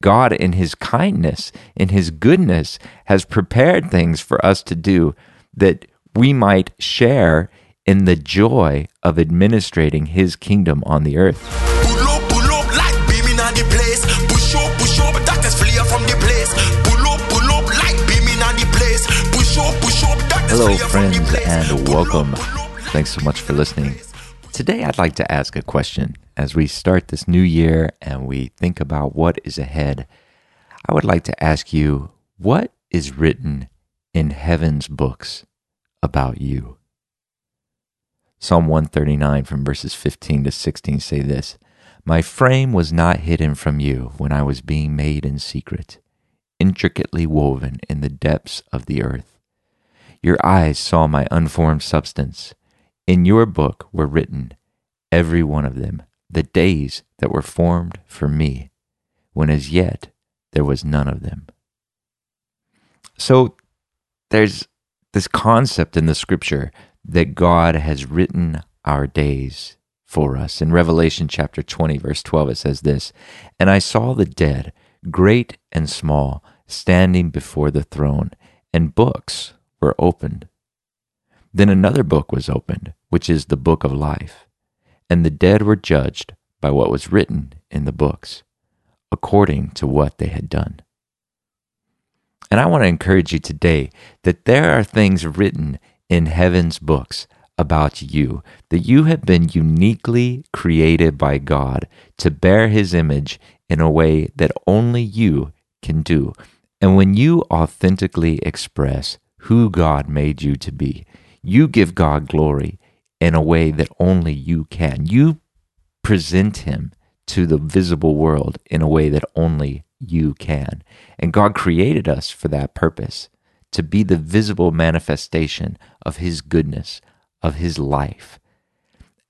God, in His kindness, in His goodness, has prepared things for us to do that we might share in the joy of administrating His kingdom on the earth. Pull up, pull up, like beaming on the place. Push up, push up, darkness flee from the place. Pull up, pull up, like beaming on the place. Push up, push up, darkness Hello, flee from the friends, and welcome. pull up, like Thanks so much for listening. Today, I'd like to ask a question as we start this new year and we think about what is ahead. I would like to ask you what is written in heaven's books about you? Psalm 139 from verses 15 to 16 say this My frame was not hidden from you when I was being made in secret, intricately woven in the depths of the earth. Your eyes saw my unformed substance. In your book were written, every one of them, the days that were formed for me, when as yet there was none of them. So there's this concept in the scripture that God has written our days for us. In Revelation chapter 20, verse 12, it says this And I saw the dead, great and small, standing before the throne, and books were opened. Then another book was opened, which is the book of life. And the dead were judged by what was written in the books, according to what they had done. And I want to encourage you today that there are things written in heaven's books about you, that you have been uniquely created by God to bear his image in a way that only you can do. And when you authentically express who God made you to be, you give God glory in a way that only you can. You present him to the visible world in a way that only you can. And God created us for that purpose to be the visible manifestation of his goodness, of his life.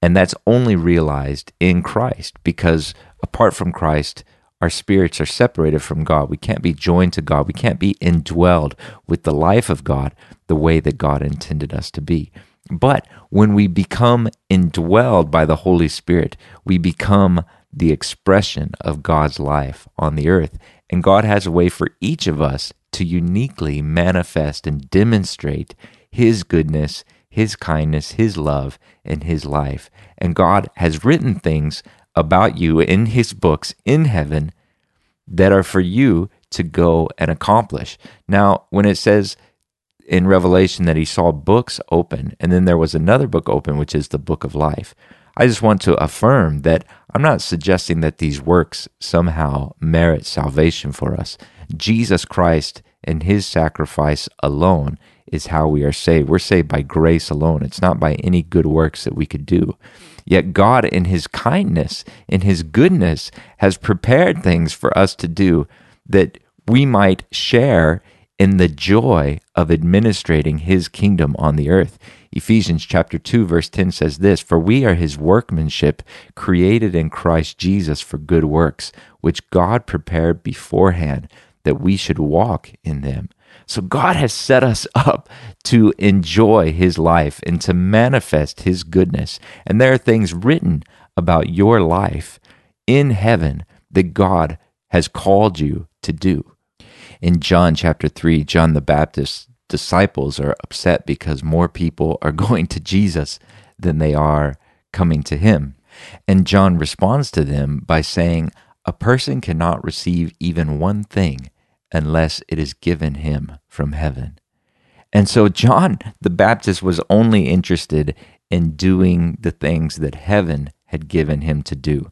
And that's only realized in Christ because apart from Christ, our spirits are separated from God. We can't be joined to God. We can't be indwelled with the life of God the way that God intended us to be. But when we become indwelled by the Holy Spirit, we become the expression of God's life on the earth. And God has a way for each of us to uniquely manifest and demonstrate His goodness, His kindness, His love, and His life. And God has written things about you in His books in heaven that are for you to go and accomplish. Now, when it says in Revelation that he saw books open, and then there was another book open, which is the book of life. I just want to affirm that I'm not suggesting that these works somehow merit salvation for us. Jesus Christ and his sacrifice alone is how we are saved. We're saved by grace alone. It's not by any good works that we could do. Yet God, in his kindness, in his goodness, has prepared things for us to do that we might share in the joy of administrating his kingdom on the earth. Ephesians chapter 2 verse 10 says this, "For we are his workmanship, created in Christ Jesus for good works, which God prepared beforehand that we should walk in them." So God has set us up to enjoy his life and to manifest his goodness. And there are things written about your life in heaven that God has called you to do in John chapter 3, John the Baptist's disciples are upset because more people are going to Jesus than they are coming to him. And John responds to them by saying, A person cannot receive even one thing unless it is given him from heaven. And so John the Baptist was only interested in doing the things that heaven had given him to do.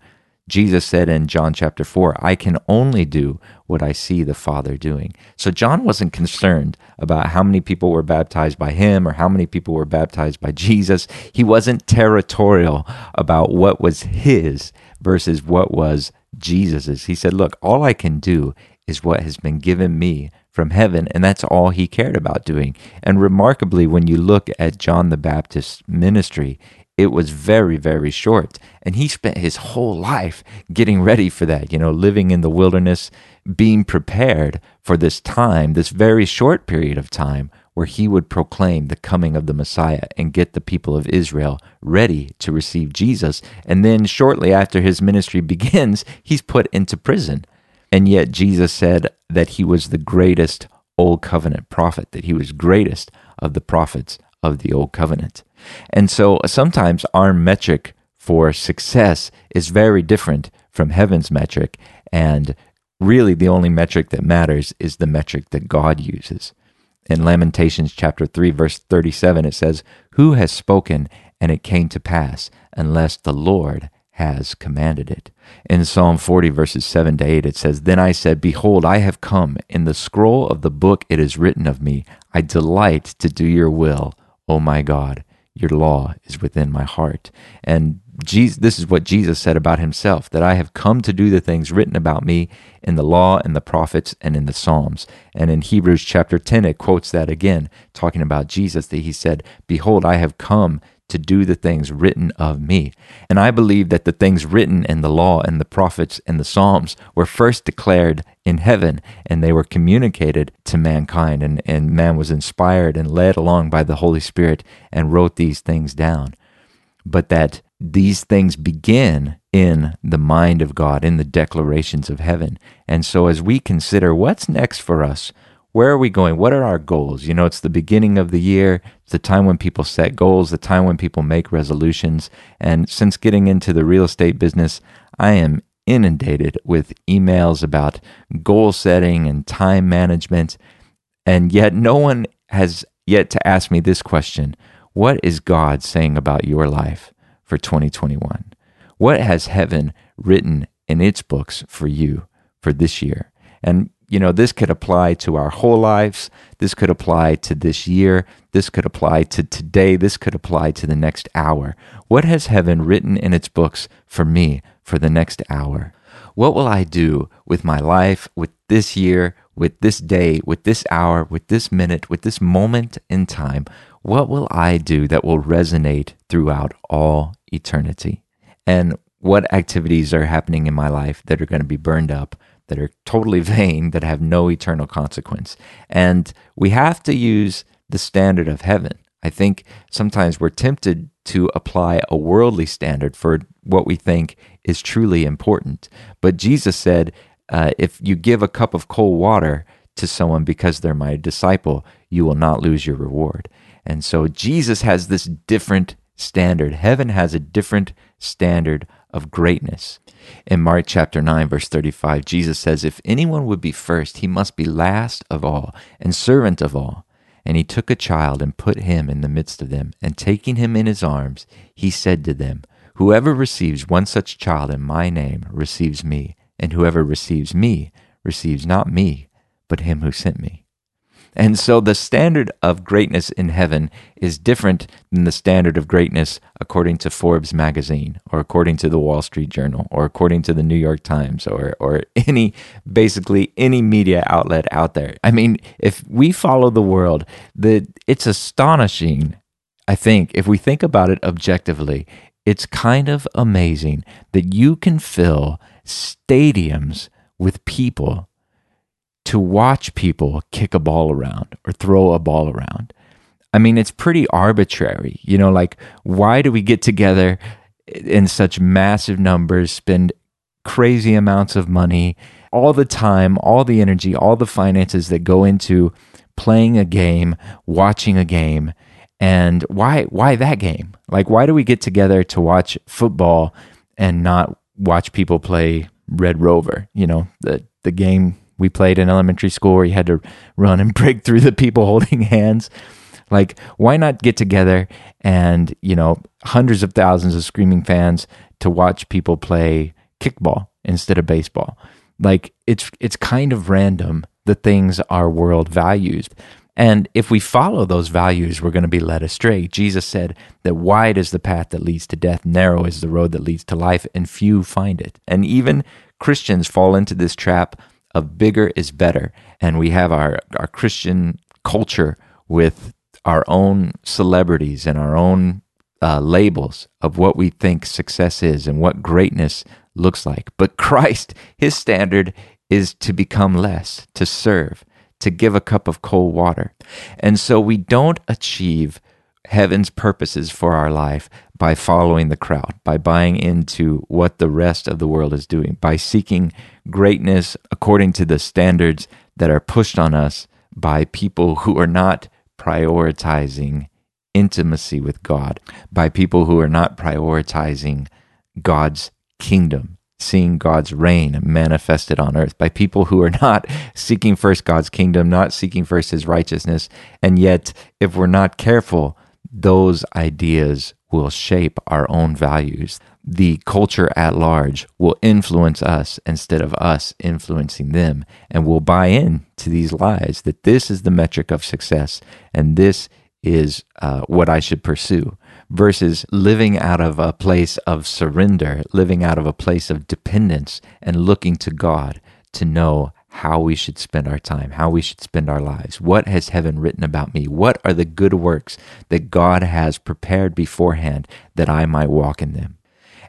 Jesus said in John chapter 4, I can only do what I see the Father doing. So John wasn't concerned about how many people were baptized by him or how many people were baptized by Jesus. He wasn't territorial about what was his versus what was Jesus's. He said, Look, all I can do is what has been given me from heaven, and that's all he cared about doing. And remarkably, when you look at John the Baptist's ministry, it was very, very short. And he spent his whole life getting ready for that, you know, living in the wilderness, being prepared for this time, this very short period of time where he would proclaim the coming of the Messiah and get the people of Israel ready to receive Jesus. And then shortly after his ministry begins, he's put into prison. And yet Jesus said that he was the greatest old covenant prophet, that he was greatest of the prophets of the old covenant. And so uh, sometimes our metric for success is very different from heaven's metric. And really, the only metric that matters is the metric that God uses. In Lamentations chapter 3, verse 37, it says, Who has spoken and it came to pass, unless the Lord has commanded it. In Psalm 40, verses 7 to 8, it says, Then I said, Behold, I have come. In the scroll of the book it is written of me, I delight to do your will, O my God. Your law is within my heart. And Jesus, this is what Jesus said about himself that I have come to do the things written about me in the law and the prophets and in the Psalms. And in Hebrews chapter 10, it quotes that again, talking about Jesus, that he said, Behold, I have come to do the things written of me. And I believe that the things written in the law and the prophets and the Psalms were first declared in heaven and they were communicated to mankind. And, and man was inspired and led along by the Holy Spirit and wrote these things down. But that these things begin in the mind of God, in the declarations of heaven. And so as we consider what's next for us, where are we going? What are our goals? You know, it's the beginning of the year. It's the time when people set goals, the time when people make resolutions. And since getting into the real estate business, I am inundated with emails about goal setting and time management. And yet, no one has yet to ask me this question What is God saying about your life for 2021? What has heaven written in its books for you for this year? And you know, this could apply to our whole lives. This could apply to this year. This could apply to today. This could apply to the next hour. What has heaven written in its books for me for the next hour? What will I do with my life, with this year, with this day, with this hour, with this minute, with this moment in time? What will I do that will resonate throughout all eternity? And what activities are happening in my life that are going to be burned up that are totally vain, that have no eternal consequence. And we have to use the standard of heaven. I think sometimes we're tempted to apply a worldly standard for what we think is truly important. But Jesus said, uh, if you give a cup of cold water to someone because they're my disciple, you will not lose your reward. And so Jesus has this different standard. Heaven has a different standard of greatness. In Mark chapter 9, verse 35, Jesus says, If anyone would be first, he must be last of all and servant of all. And he took a child and put him in the midst of them, and taking him in his arms, he said to them, Whoever receives one such child in my name receives me, and whoever receives me receives not me, but him who sent me. And so the standard of greatness in heaven is different than the standard of greatness according to Forbes magazine or according to the Wall Street Journal or according to the New York Times or or any basically any media outlet out there. I mean, if we follow the world, the it's astonishing, I think, if we think about it objectively, it's kind of amazing that you can fill stadiums with people to watch people kick a ball around or throw a ball around. I mean, it's pretty arbitrary. You know, like, why do we get together in such massive numbers, spend crazy amounts of money, all the time, all the energy, all the finances that go into playing a game, watching a game? And why why that game? Like why do we get together to watch football and not watch people play Red Rover, you know, the the game we played in elementary school where you had to run and break through the people holding hands. Like, why not get together and, you know, hundreds of thousands of screaming fans to watch people play kickball instead of baseball? Like, it's it's kind of random the things our world values. And if we follow those values, we're going to be led astray. Jesus said that wide is the path that leads to death, narrow is the road that leads to life, and few find it. And even Christians fall into this trap of bigger is better. And we have our, our Christian culture with our own celebrities and our own uh, labels of what we think success is and what greatness looks like. But Christ, his standard is to become less, to serve, to give a cup of cold water. And so we don't achieve heaven's purposes for our life by following the crowd, by buying into what the rest of the world is doing, by seeking greatness according to the standards that are pushed on us by people who are not prioritizing intimacy with God, by people who are not prioritizing God's kingdom, seeing God's reign manifested on earth, by people who are not seeking first God's kingdom, not seeking first his righteousness. And yet, if we're not careful, those ideas will shape our own values. The culture at large will influence us instead of us influencing them. And we'll buy in to these lies that this is the metric of success and this is uh, what I should pursue versus living out of a place of surrender, living out of a place of dependence and looking to God to know how we should spend our time, how we should spend our lives. What has heaven written about me? What are the good works that God has prepared beforehand that I might walk in them?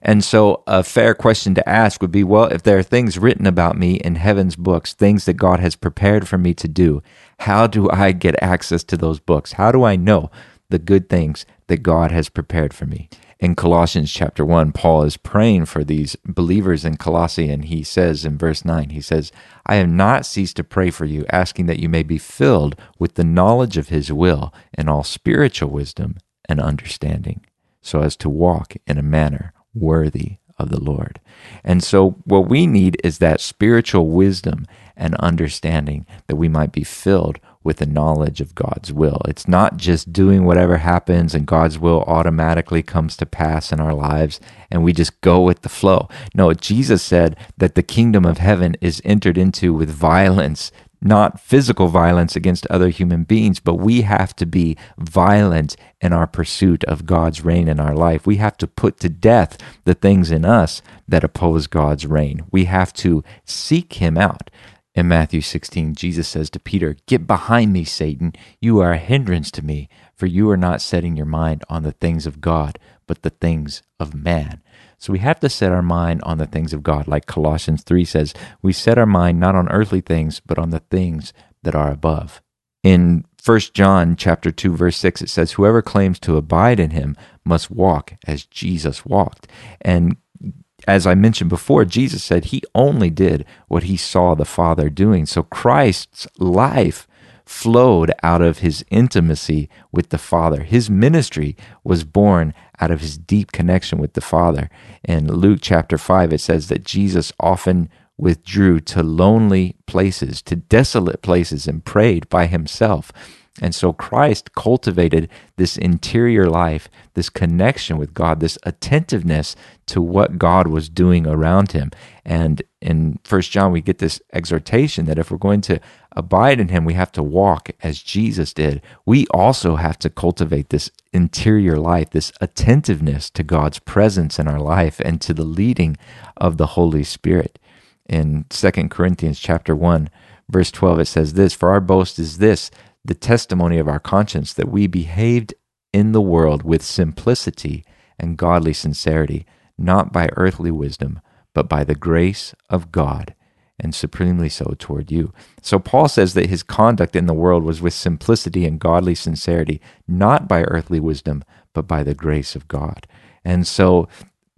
And so, a fair question to ask would be well, if there are things written about me in heaven's books, things that God has prepared for me to do, how do I get access to those books? How do I know the good things that God has prepared for me? In Colossians chapter 1, Paul is praying for these believers in Colossae, and he says in verse 9, he says, I have not ceased to pray for you, asking that you may be filled with the knowledge of his will and all spiritual wisdom and understanding, so as to walk in a manner worthy of the Lord. And so, what we need is that spiritual wisdom and understanding that we might be filled with the knowledge of God's will. It's not just doing whatever happens and God's will automatically comes to pass in our lives and we just go with the flow. No, Jesus said that the kingdom of heaven is entered into with violence not physical violence against other human beings, but we have to be violent in our pursuit of God's reign in our life. We have to put to death the things in us that oppose God's reign. We have to seek Him out. In Matthew 16, Jesus says to Peter, Get behind me, Satan. You are a hindrance to me, for you are not setting your mind on the things of God, but the things of man. So we have to set our mind on the things of God. Like Colossians 3 says, we set our mind not on earthly things, but on the things that are above. In 1 John chapter 2 verse 6 it says whoever claims to abide in him must walk as Jesus walked. And as I mentioned before, Jesus said he only did what he saw the Father doing. So Christ's life flowed out of his intimacy with the Father. His ministry was born out of his deep connection with the Father. In Luke chapter 5, it says that Jesus often withdrew to lonely places, to desolate places, and prayed by himself. And so Christ cultivated this interior life, this connection with God, this attentiveness to what God was doing around him. And in First John, we get this exhortation that if we're going to abide in him, we have to walk as Jesus did. We also have to cultivate this interior life, this attentiveness to God's presence in our life and to the leading of the Holy Spirit. In Second Corinthians chapter 1, verse 12, it says this, For our boast is this, the testimony of our conscience that we behaved in the world with simplicity and godly sincerity, not by earthly wisdom, but by the grace of God, and supremely so toward you. So Paul says that his conduct in the world was with simplicity and godly sincerity, not by earthly wisdom, but by the grace of God. And so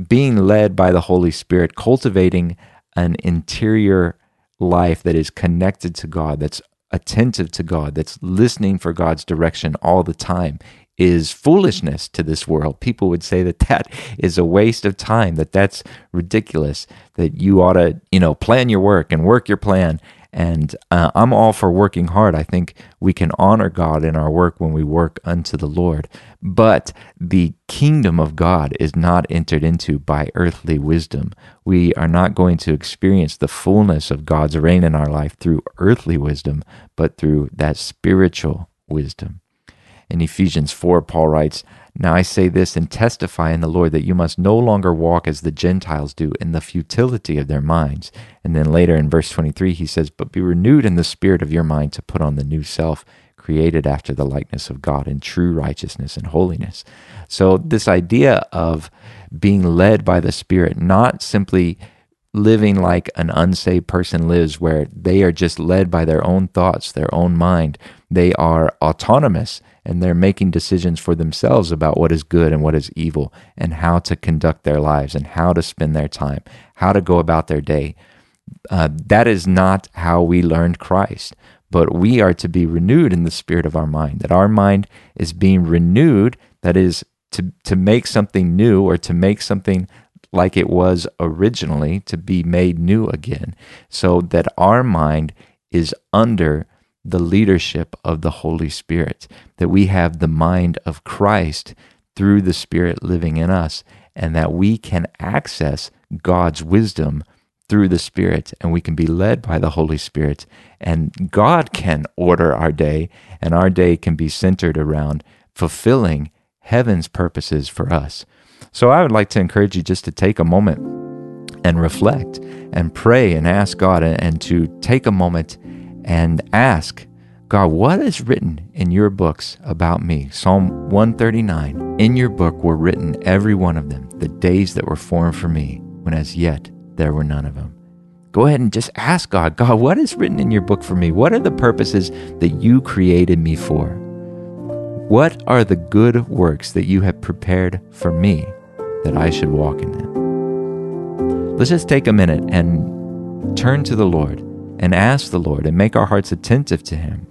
being led by the Holy Spirit, cultivating an interior life that is connected to God, that's attentive to God, that's listening for God's direction all the time, is foolishness to this world. People would say that that is a waste of time, that that's ridiculous, that you ought to, you know, plan your work and work your plan and uh, I'm all for working hard. I think we can honor God in our work when we work unto the Lord. But the kingdom of God is not entered into by earthly wisdom. We are not going to experience the fullness of God's reign in our life through earthly wisdom, but through that spiritual wisdom. In Ephesians 4, Paul writes, now I say this and testify in the Lord that you must no longer walk as the Gentiles do in the futility of their minds. And then later in verse 23, he says, But be renewed in the spirit of your mind to put on the new self, created after the likeness of God in true righteousness and holiness. So, this idea of being led by the Spirit, not simply living like an unsaved person lives, where they are just led by their own thoughts, their own mind, they are autonomous and they're making decisions for themselves about what is good and what is evil and how to conduct their lives and how to spend their time, how to go about their day. Uh, that is not how we learned Christ, but we are to be renewed in the spirit of our mind, that our mind is being renewed, that is, to, to make something new or to make something like it was originally, to be made new again, so that our mind is under the leadership of the Holy Spirit, that we have the mind of Christ through the Spirit living in us, and that we can access God's wisdom through the Spirit, and we can be led by the Holy Spirit, and God can order our day, and our day can be centered around fulfilling heaven's purposes for us. So I would like to encourage you just to take a moment and reflect and pray and ask God and to take a moment and ask God, what is written in your books about me? Psalm 139. In your book were written every one of them, the days that were formed for me, when as yet there were none of them. Go ahead and just ask God, God, what is written in your book for me? What are the purposes that you created me for? What are the good works that you have prepared for me that I should walk in them? Let's just take a minute and turn to the Lord and ask the Lord and make our hearts attentive to Him.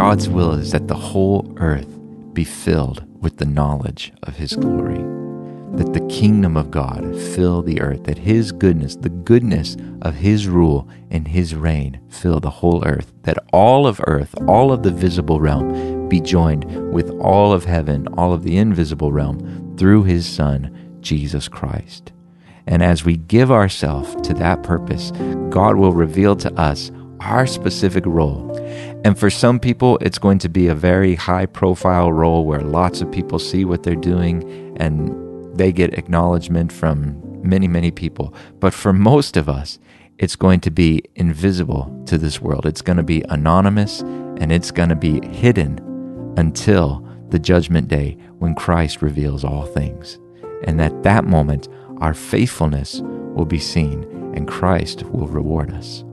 God's will is that the whole earth be filled with the knowledge of His glory. That the kingdom of God fill the earth, that His goodness, the goodness of His rule and His reign fill the whole earth, that all of earth, all of the visible realm be joined with all of heaven, all of the invisible realm through His Son, Jesus Christ. And as we give ourselves to that purpose, God will reveal to us our specific role. And for some people, it's going to be a very high profile role where lots of people see what they're doing and they get acknowledgement from many, many people. But for most of us, it's going to be invisible to this world. It's going to be anonymous and it's going to be hidden until the judgment day when Christ reveals all things. And at that moment, our faithfulness will be seen and Christ will reward us.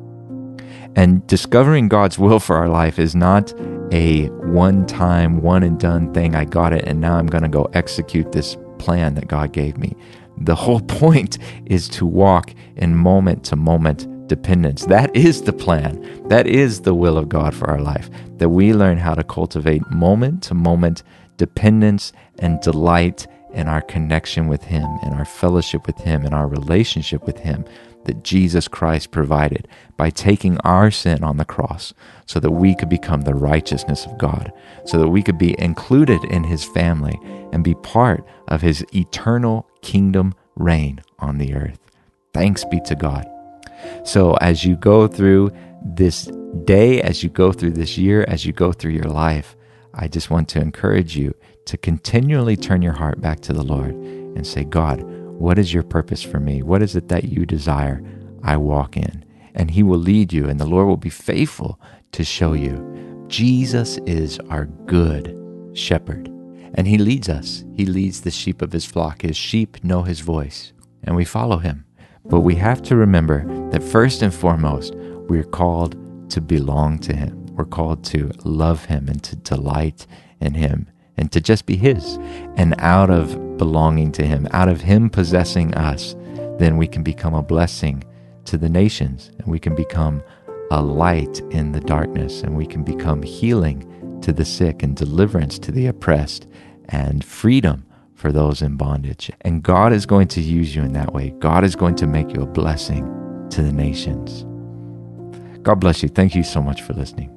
And discovering God's will for our life is not a one time, one and done thing. I got it, and now I'm going to go execute this plan that God gave me. The whole point is to walk in moment to moment dependence. That is the plan. That is the will of God for our life. That we learn how to cultivate moment to moment dependence and delight in our connection with Him, in our fellowship with Him, in our relationship with Him, that Jesus Christ provided by taking our sin on the cross so that we could become the righteousness of God, so that we could be included in his family and be part of his eternal kingdom reign on the earth. Thanks be to God. So, as you go through this day, as you go through this year, as you go through your life, I just want to encourage you to continually turn your heart back to the Lord and say, God, what is your purpose for me? What is it that you desire I walk in? And He will lead you, and the Lord will be faithful to show you. Jesus is our good shepherd, and He leads us. He leads the sheep of His flock. His sheep know His voice, and we follow Him. But we have to remember that first and foremost, we're called to belong to Him. We're called to love Him and to delight in Him and to just be His. And out of belonging to Him, out of Him possessing us, then we can become a blessing to the nations and we can become a light in the darkness and we can become healing to the sick and deliverance to the oppressed and freedom for those in bondage. And God is going to use you in that way. God is going to make you a blessing to the nations. God bless you. Thank you so much for listening.